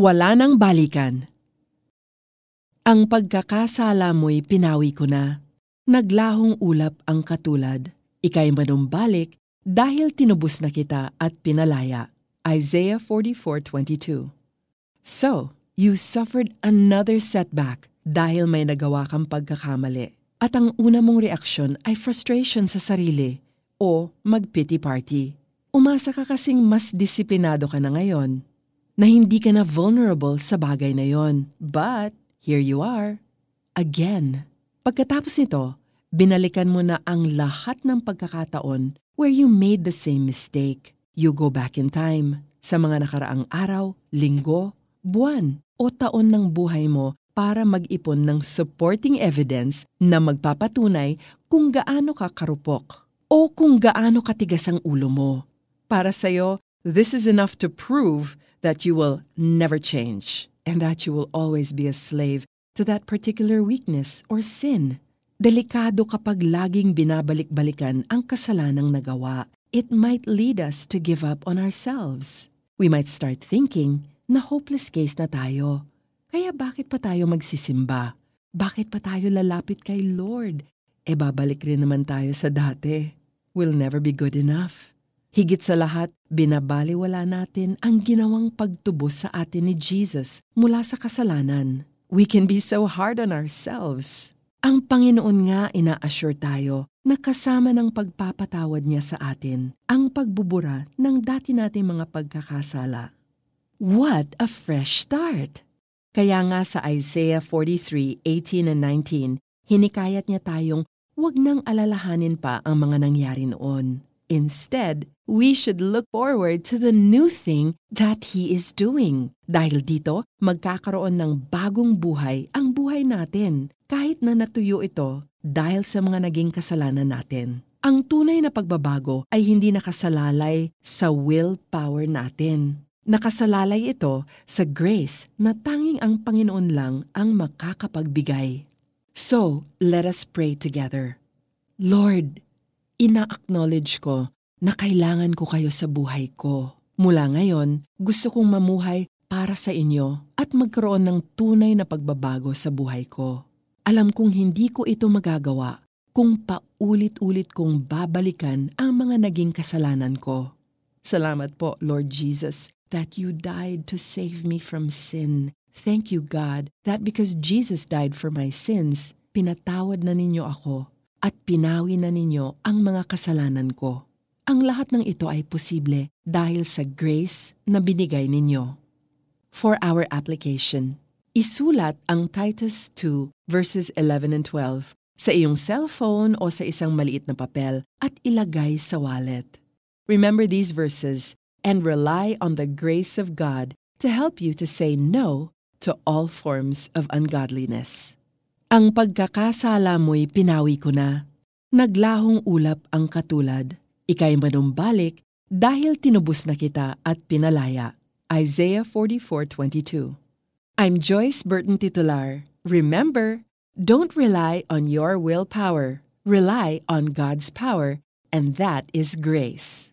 Wala nang balikan. Ang pagkakasala mo'y pinawi ko na. Naglahong ulap ang katulad. Ika'y manumbalik dahil tinubos na kita at pinalaya. Isaiah 44:22. So, you suffered another setback dahil may nagawa kang pagkakamali. At ang una mong reaksyon ay frustration sa sarili o mag-pity party. Umasa ka kasing mas disiplinado ka na ngayon na hindi ka na vulnerable sa bagay na yon. But, here you are. Again. Pagkatapos nito, binalikan mo na ang lahat ng pagkakataon where you made the same mistake. You go back in time sa mga nakaraang araw, linggo, buwan o taon ng buhay mo para mag-ipon ng supporting evidence na magpapatunay kung gaano ka karupok o kung gaano katigas ang ulo mo. Para sa'yo, this is enough to prove that you will never change and that you will always be a slave to that particular weakness or sin. Delikado kapag laging binabalik-balikan ang kasalanang nagawa. It might lead us to give up on ourselves. We might start thinking na hopeless case na tayo kaya bakit pa tayo magsisimba? Bakit pa tayo lalapit kay Lord? E babalik rin naman tayo sa dati. We'll never be good enough. Higit sa lahat, binabaliwala natin ang ginawang pagtubos sa atin ni Jesus mula sa kasalanan. We can be so hard on ourselves. Ang Panginoon nga ina-assure tayo na kasama ng pagpapatawad niya sa atin ang pagbubura ng dati nating mga pagkakasala. What a fresh start! Kaya nga sa Isaiah 43:18 and 19, hinikayat niya tayong huwag nang alalahanin pa ang mga nangyari noon. Instead, we should look forward to the new thing that He is doing. Dahil dito, magkakaroon ng bagong buhay ang buhay natin, kahit na natuyo ito dahil sa mga naging kasalanan natin. Ang tunay na pagbabago ay hindi nakasalalay sa willpower natin. Nakasalalay ito sa grace na tanging ang Panginoon lang ang makakapagbigay. So, let us pray together. Lord, ina-acknowledge ko na kailangan ko kayo sa buhay ko. Mula ngayon, gusto kong mamuhay para sa inyo at magkaroon ng tunay na pagbabago sa buhay ko. Alam kong hindi ko ito magagawa kung paulit-ulit kong babalikan ang mga naging kasalanan ko. Salamat po, Lord Jesus, that you died to save me from sin. Thank you, God, that because Jesus died for my sins, pinatawad na ninyo ako at pinawi na ninyo ang mga kasalanan ko. Ang lahat ng ito ay posible dahil sa grace na binigay ninyo. For our application, isulat ang Titus 2 verses 11 and 12 sa iyong cellphone o sa isang maliit na papel at ilagay sa wallet. Remember these verses and rely on the grace of God to help you to say no to all forms of ungodliness. Ang pagkakasala mo'y pinawi ko na. Naglahong ulap ang katulad. Ika'y manumbalik dahil tinubos na kita at pinalaya. Isaiah 44:22. I'm Joyce Burton Titular. Remember, don't rely on your willpower. Rely on God's power, and that is grace.